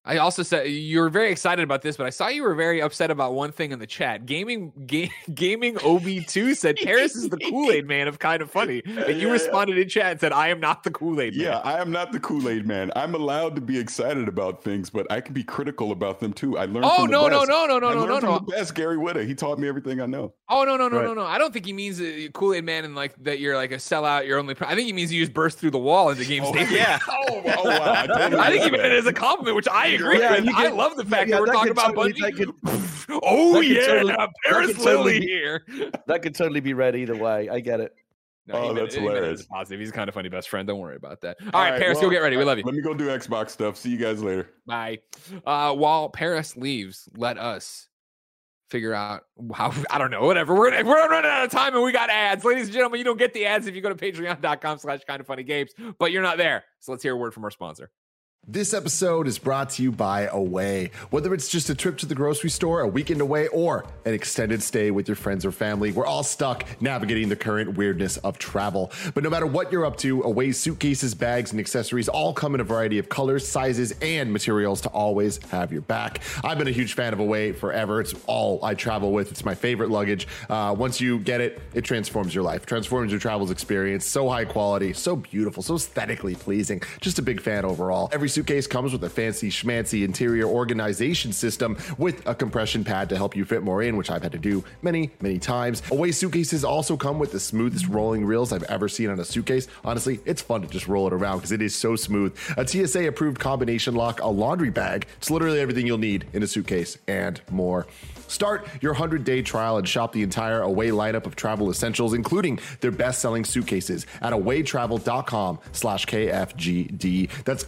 I also said you were very excited about this, but I saw you were very upset about one thing in the chat. Gaming ga- gaming OB2 said Paris is the Kool-Aid man of kinda funny. And you yeah, responded yeah. in chat and said, I am not the Kool-Aid man. Yeah, I am not the Kool-Aid man. I'm allowed to be excited about things, but I can be critical about them too. I learned Oh no, no, no, no, no, I no, no, no. The best Gary Whitta. He taught me everything I know. Oh no, no, no, right. no, no. I don't think he means uh, Kool-Aid man and like that you're like a sellout, you're only I think he means you just burst through the wall into game oh, Yeah. oh, oh wow. I, totally I think he meant it as a compliment, which I agree yeah, with love the fact yeah, that we're that talking about totally, Bungie. Could, oh yeah, totally, Paris Lilly here. That could totally be read either way. I get it. No, oh, that's hilarious. Positive. He's kinda funny best friend. Don't worry about that. All, All right, right, Paris, well, go get ready. We love you. Let me go do Xbox stuff. See you guys later. Bye. Uh, while Paris leaves, let us figure out how I don't know, whatever. We're we're running out of time and we got ads. Ladies and gentlemen, you don't get the ads if you go to patreon.com slash kinda funny games, but you're not there. So let's hear a word from our sponsor. This episode is brought to you by Away. Whether it's just a trip to the grocery store, a weekend away, or an extended stay with your friends or family, we're all stuck navigating the current weirdness of travel. But no matter what you're up to, Away's suitcases, bags, and accessories all come in a variety of colors, sizes, and materials to always have your back. I've been a huge fan of Away forever. It's all I travel with. It's my favorite luggage. Uh, once you get it, it transforms your life, transforms your travels experience. So high quality, so beautiful, so aesthetically pleasing. Just a big fan overall. Every suitcase comes with a fancy schmancy interior organization system with a compression pad to help you fit more in, which I've had to do many, many times. Away suitcases also come with the smoothest rolling reels I've ever seen on a suitcase. Honestly, it's fun to just roll it around because it is so smooth. A TSA approved combination lock, a laundry bag. It's literally everything you'll need in a suitcase and more. Start your 100-day trial and shop the entire Away lineup of travel essentials, including their best-selling suitcases at awaytravel.com slash KFGD. That's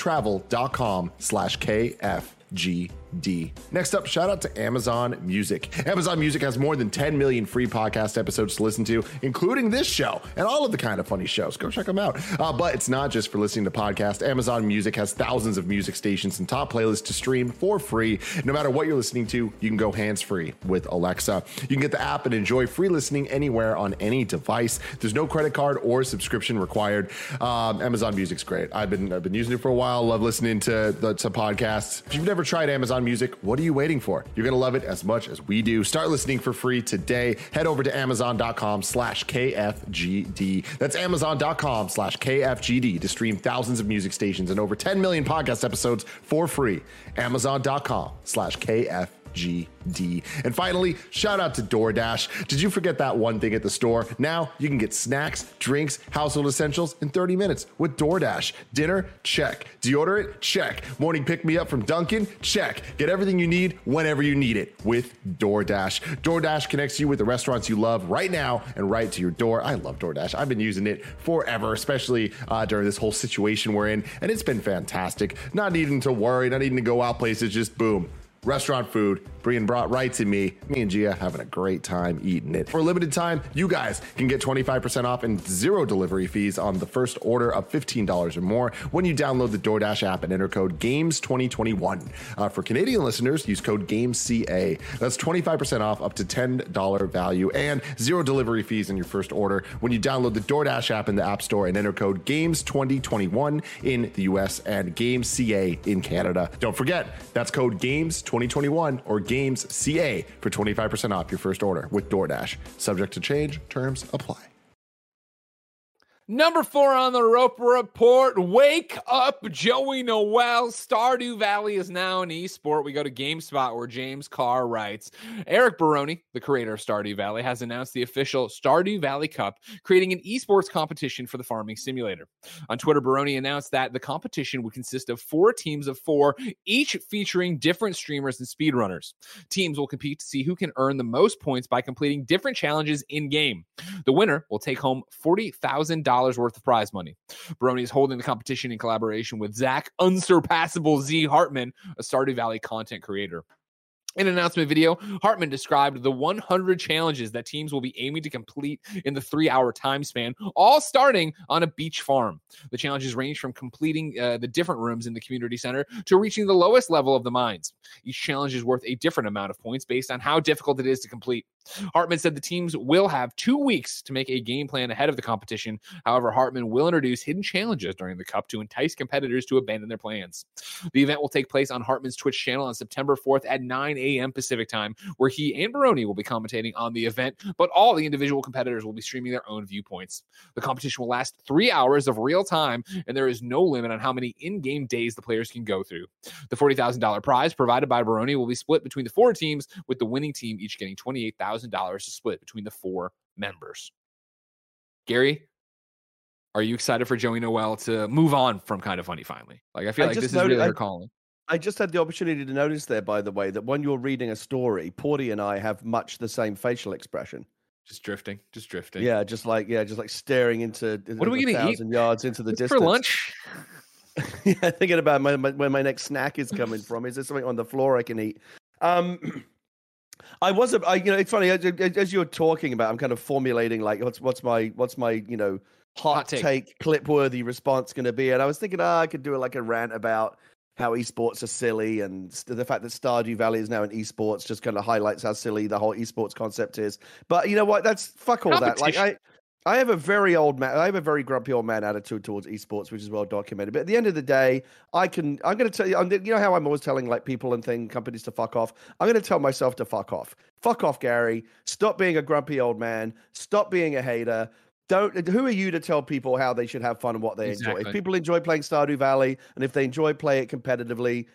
awaytravel.com slash KFGD. D. Next up, shout out to Amazon Music. Amazon Music has more than 10 million free podcast episodes to listen to, including this show and all of the kinda funny shows. Go check them out. Uh, but it's not just for listening to podcasts. Amazon Music has thousands of music stations and top playlists to stream for free. No matter what you're listening to, you can go hands free with Alexa. You can get the app and enjoy free listening anywhere on any device. There's no credit card or subscription required. Um, Amazon Music's great. I've been I've been using it for a while. Love listening to the to podcasts. If you've never tried Amazon Music. What are you waiting for? You're going to love it as much as we do. Start listening for free today. Head over to amazon.com slash KFGD. That's amazon.com slash KFGD to stream thousands of music stations and over 10 million podcast episodes for free. Amazon.com slash KFGD. GD. And finally, shout out to DoorDash. Did you forget that one thing at the store? Now you can get snacks, drinks, household essentials in 30 minutes with DoorDash. Dinner? Check. Deodorant? Check. Morning pick me up from Dunkin'? Check. Get everything you need whenever you need it with DoorDash. DoorDash connects you with the restaurants you love right now and right to your door. I love DoorDash. I've been using it forever, especially uh, during this whole situation we're in, and it's been fantastic. Not needing to worry, not needing to go out places, just boom restaurant food Brian brought right to me. Me and Gia having a great time eating it. For a limited time, you guys can get 25% off and zero delivery fees on the first order of $15 or more when you download the DoorDash app and enter code GAMES2021. Uh, for Canadian listeners, use code GAMESCA. That's 25% off up to $10 value and zero delivery fees in your first order when you download the DoorDash app in the App Store and enter code GAMES2021 in the US and GAMESCA in Canada. Don't forget, that's code GAMES2021 or GAMESCA for 25% off your first order with DoorDash. Subject to change, terms apply. Number four on the Roper Report. Wake up, Joey Noel. Stardew Valley is now an esport. We go to GameSpot where James Carr writes Eric Barone, the creator of Stardew Valley, has announced the official Stardew Valley Cup, creating an esports competition for the farming simulator. On Twitter, Barone announced that the competition would consist of four teams of four, each featuring different streamers and speedrunners. Teams will compete to see who can earn the most points by completing different challenges in game. The winner will take home $40,000 worth of prize money. Barone is holding the competition in collaboration with Zach Unsurpassable Z Hartman, a Stardew Valley content creator. In an announcement video, Hartman described the 100 challenges that teams will be aiming to complete in the three hour time span, all starting on a beach farm. The challenges range from completing uh, the different rooms in the community center to reaching the lowest level of the mines. Each challenge is worth a different amount of points based on how difficult it is to complete. Hartman said the teams will have two weeks to make a game plan ahead of the competition. However, Hartman will introduce hidden challenges during the Cup to entice competitors to abandon their plans. The event will take place on Hartman's Twitch channel on September 4th at 9 a.m. Pacific time, where he and Barone will be commentating on the event, but all the individual competitors will be streaming their own viewpoints. The competition will last three hours of real time, and there is no limit on how many in game days the players can go through. The $40,000 prize provided by Barone will be split between the four teams, with the winning team each getting 28000 $1,000 to split between the four members. Gary, are you excited for Joey Noel to move on from Kinda Funny finally? Like, I feel I like this noted, is really her calling. I just had the opportunity to notice there, by the way, that when you're reading a story, Porty and I have much the same facial expression. Just drifting, just drifting. Yeah, just like yeah, just like staring into what are we going to eat yards into the distance for lunch. yeah, thinking about my, my, where my next snack is coming from. Is there something on the floor I can eat? Um, I was, I, you know, it's funny as, as you're talking about. I'm kind of formulating like what's what's my what's my you know hot, hot take. take clip worthy response going to be, and I was thinking, oh, I could do like a rant about how esports are silly and the fact that Stardew Valley is now an esports just kind of highlights how silly the whole esports concept is. But you know what? That's fuck all that. Like I, I have a very old man. I have a very grumpy old man attitude towards esports, which is well documented. But at the end of the day, I can. I'm going to tell you. You know how I'm always telling like people and thing companies to fuck off. I'm going to tell myself to fuck off. Fuck off, Gary. Stop being a grumpy old man. Stop being a hater. Don't. Who are you to tell people how they should have fun and what they exactly. enjoy? If people enjoy playing Stardew Valley and if they enjoy play it competitively,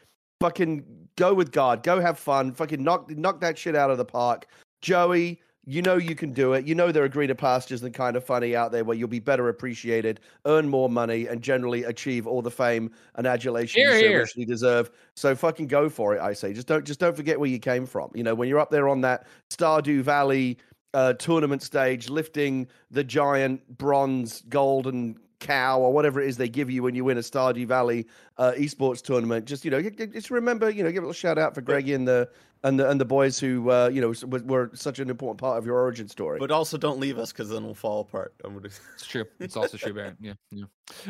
fucking go with God. Go have fun. Fucking knock knock that shit out of the park. Joey, you know you can do it. You know there are greener pastures than kinda funny out there where you'll be better appreciated, earn more money, and generally achieve all the fame and adulation here, you so richly deserve. So fucking go for it, I say. Just don't just don't forget where you came from. You know, when you're up there on that Stardew Valley uh, tournament stage, lifting the giant bronze, golden cow or whatever it is they give you when you win a Stardew Valley uh, esports tournament. Just you know, just remember, you know, give a little shout out for Greggy and the and the and the boys who uh, you know were, were, such an important part of your origin story. But also don't leave us because then we'll fall apart. It's true. It's also true, Barrett. Yeah, yeah.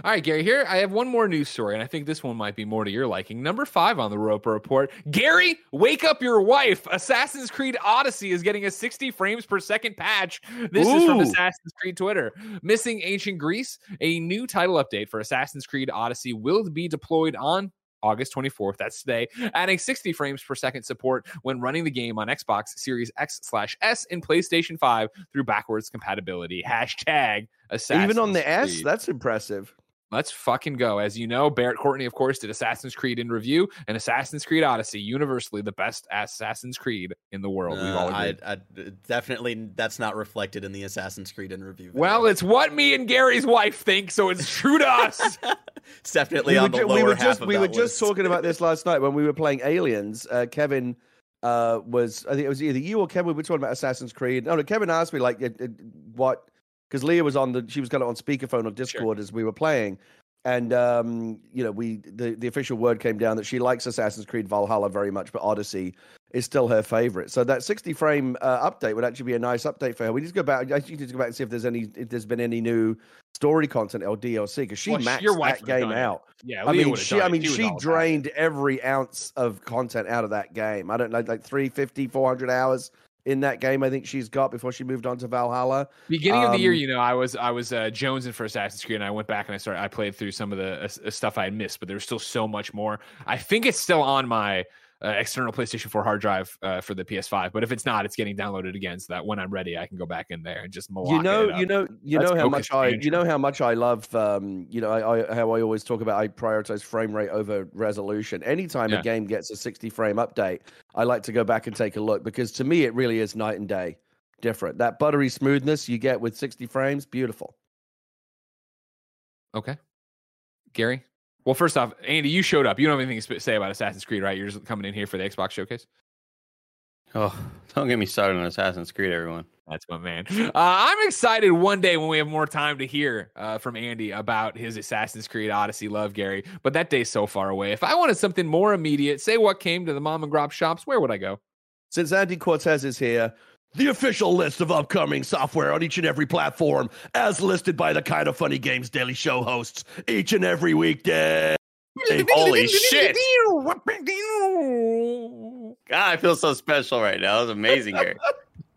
All right, Gary. Here I have one more news story, and I think this one might be more to your liking. Number five on the Roper Report. Gary, wake up your wife. Assassin's Creed Odyssey is getting a 60 frames per second patch. This Ooh. is from Assassin's Creed Twitter. Missing Ancient Greece. A new title update for Assassin's Creed Odyssey will be deployed on August 24th. That's today, adding 60 frames per second support when running the game on Xbox Series X slash S and PlayStation 5 through backwards compatibility. Hashtag Assassin's Even on the Creed. S, that's impressive. Let's fucking go. As you know, Barrett Courtney, of course, did Assassin's Creed in review and Assassin's Creed Odyssey, universally the best Assassin's Creed in the world. We've all agreed. I, I, definitely, that's not reflected in the Assassin's Creed in review. Video. Well, it's what me and Gary's wife think, so it's true to us. it's definitely we on the ju- lower we were half just, We were list. just talking about this last night when we were playing Aliens. Uh, Kevin uh, was, I think it was either you or Kevin. We were talking about Assassin's Creed. No, no Kevin asked me like, uh, uh, what because Leah was on the she was kind of on speakerphone on Discord sure. as we were playing, and um, you know we the, the official word came down that she likes Assassin's Creed Valhalla very much, but Odyssey is still her favorite. So that 60 frame uh, update would actually be a nice update for her. We need to go back. I need to go back and see if there's any, if there's been any new story content or DLC because she well, maxed that game out. Yeah, Leah I mean, she, I mean, she drained every ounce of content out of that game. I don't know, like 350, 400 hours in that game. I think she's got before she moved on to Valhalla. Beginning um, of the year, um, you know, I was I was uh, jonesing for Assassin's Creed, and I went back and I started. I played through some of the uh, stuff I had missed, but there's still so much more. I think it's still on my uh, external PlayStation 4 hard drive uh, for the PS5. But if it's not, it's getting downloaded again, so that when I'm ready, I can go back in there and just you know, you know, you That's know how much I, you know how much I love, um, you know, I, I, how I always talk about I prioritize frame rate over resolution. Anytime yeah. a game gets a 60 frame update, I like to go back and take a look because to me it really is night and day different. That buttery smoothness you get with 60 frames, beautiful. Okay, Gary. Well, first off, Andy, you showed up. You don't have anything to say about Assassin's Creed, right? You're just coming in here for the Xbox showcase. Oh, don't get me started on Assassin's Creed, everyone. That's my man. Uh, I'm excited one day when we have more time to hear uh, from Andy about his Assassin's Creed Odyssey love, Gary. But that day's so far away. If I wanted something more immediate, say what came to the mom and grop shops, where would I go? Since Andy Cortez is here, the official list of upcoming software on each and every platform, as listed by the Kinda Funny Games Daily Show hosts each and every weekday. Holy shit! God, I feel so special right now. That was amazing, Gary.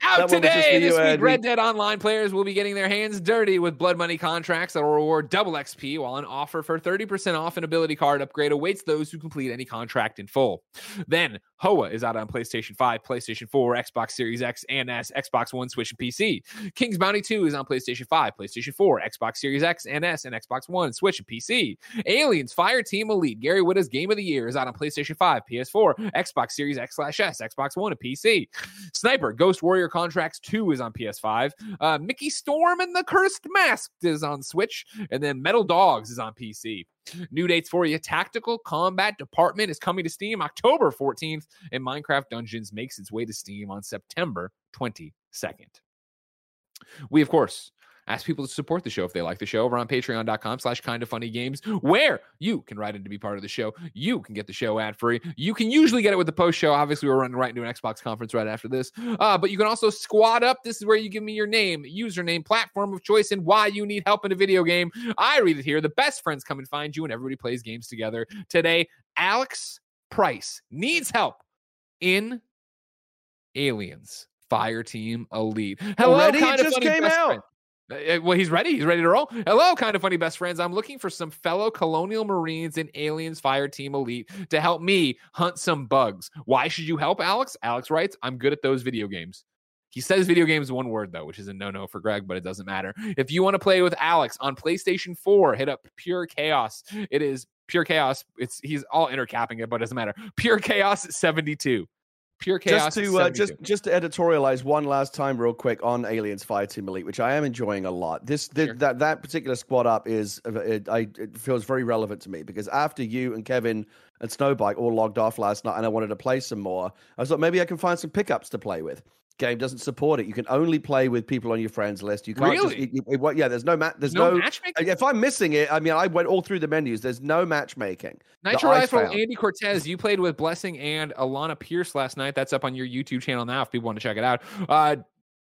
Out today, this week, Red Dead Online players will be getting their hands dirty with blood money contracts that will reward double XP, while an offer for 30% off an ability card upgrade awaits those who complete any contract in full. Then, Hoa is out on PlayStation 5, PlayStation 4, Xbox Series X and S, Xbox One, Switch, and PC. King's Bounty 2 is on PlayStation 5, PlayStation 4, Xbox Series X and S, and Xbox One, Switch, and PC. Aliens Fireteam Elite, Gary Whitta's Game of the Year is out on PlayStation 5, PS4, Xbox Series X slash S, Xbox One, and PC. Sniper Ghost Warrior Contracts 2 is on PS5. Uh, Mickey Storm and the Cursed Mask is on Switch. And then Metal Dogs is on PC. New dates for you. Tactical Combat Department is coming to Steam October 14th, and Minecraft Dungeons makes its way to Steam on September 22nd. We, of course, ask people to support the show if they like the show over on patreon.com slash kinda funny games where you can write in to be part of the show. You can get the show ad free you can usually get it with the post show. Obviously we're running right into an xbox conference right after this. Uh, but you can also squad up. This is where you give me your name username platform of choice and why you need help in a video game. I read it here. The best friends come and find you and everybody plays games together. Today alex price needs help in aliens fireteam elite. Hello Already? kind of just came out. Friend. Uh, well, he's ready. He's ready to roll. Hello, kinda funny best friends. I'm looking for some fellow Colonial Marines and Aliens Fireteam Elite to help me hunt some bugs. Why should you help, Alex? Alex writes, I'm good at those video games. He says video games one word though, which is a no-no for Greg, but it doesn't matter. If you want to play with Alex on PlayStation 4, hit up Pure Chaos. It is Pure Chaos. It's he's all intercapping it, but it doesn't matter. Pure Chaos 72 pure chaos. Just to uh, just just to editorialize one last time, real quick on Aliens Fireteam Elite, which I am enjoying a lot. This, sure. that that particular squad up is uh, it, I, it feels very relevant to me because after you and Kevin and Snowbike all logged off last night, and I wanted to play some more, I thought maybe I can find some pickups to play with game doesn't support it. You can only play with people on your friends list. You can't really? just you, you, yeah. There's no mat. There's no, no matchmaking. If I'm missing it, I mean, I went all through the menus. There's no matchmaking. Nitro Rifle, Andy Cortez. You played with Blessing and Alana Pierce last night. That's up on your YouTube channel now. If people want to check it out. Uh,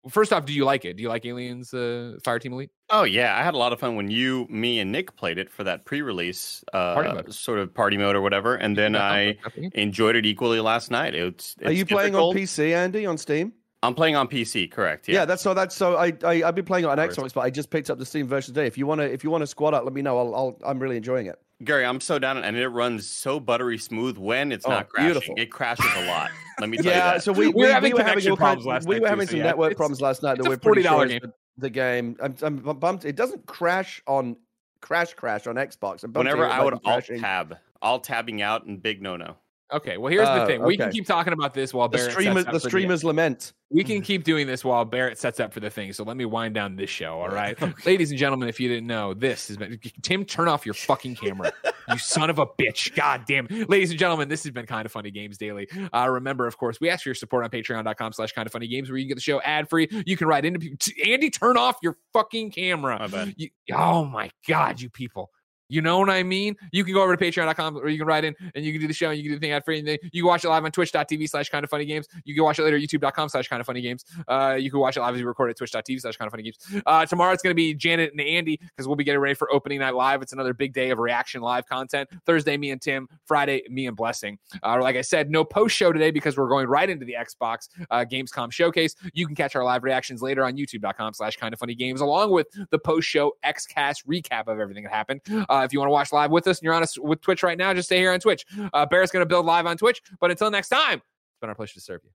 First off, do you like it? Do you like Aliens uh, Fireteam Elite? Oh yeah, I had a lot of fun when you, me, and Nick played it for that pre-release uh, sort of party mode or whatever, and then I enjoyed it equally last night. It's, it's Are you playing on PC, Andy, on Steam? I'm playing on PC, correct? Yeah, yeah that's so. That's so. I, I have been playing on Xbox, but I just picked up the Steam version today. If you want to, if you want to squad up, let me know. I'll, I'll, I'm really enjoying it. Gary, I'm so down, and it runs so buttery smooth when it's oh, not crashing. Beautiful. It crashes a lot. Let me tell yeah, you that. so we, we, we, having we were having problems last We were having too, some so yeah. network it's, problems last night. That we're forty dollar sure game. The game, I'm, I'm bumped. It doesn't crash on crash crash on Xbox. I'm Whenever I would alt tab, alt tabbing out, and big no no. Okay, well here's uh, the thing. Okay. We can keep talking about this while the Barrett streamers the streamers the, lament. We can keep doing this while Barrett sets up for the thing. So let me wind down this show. All right, ladies and gentlemen, if you didn't know, this has been Tim. Turn off your fucking camera, you son of a bitch. God damn, ladies and gentlemen, this has been kinda funny games daily. Uh, remember, of course, we ask for your support on Patreon.com/slash kinda funny games, where you can get the show ad free. You can write into Andy. Turn off your fucking camera. You, oh my god, you people. You know what I mean? You can go over to patreon.com or you can write in and you can do the show and you can do the thing ad free. You can watch it live on twitch.tv slash kinda funny games. You can watch it later youtube.com slash kinda funny games. Uh, you can watch it live as we record at twitch.tv slash kinda funny games. Uh, tomorrow it's going to be Janet and Andy because we'll be getting ready for opening night live. It's another big day of reaction live content. Thursday, me and Tim. Friday, me and Blessing. Uh, like I said, no post show today because we're going right into the Xbox uh, Gamescom showcase. You can catch our live reactions later on youtube.com slash kinda funny games along with the post show XCast recap of everything that happened. Uh, if you want to watch live with us and you're on us with Twitch right now, just stay here on Twitch. Uh, Barrett's going to build live on Twitch. But until next time, it's been our pleasure to serve you.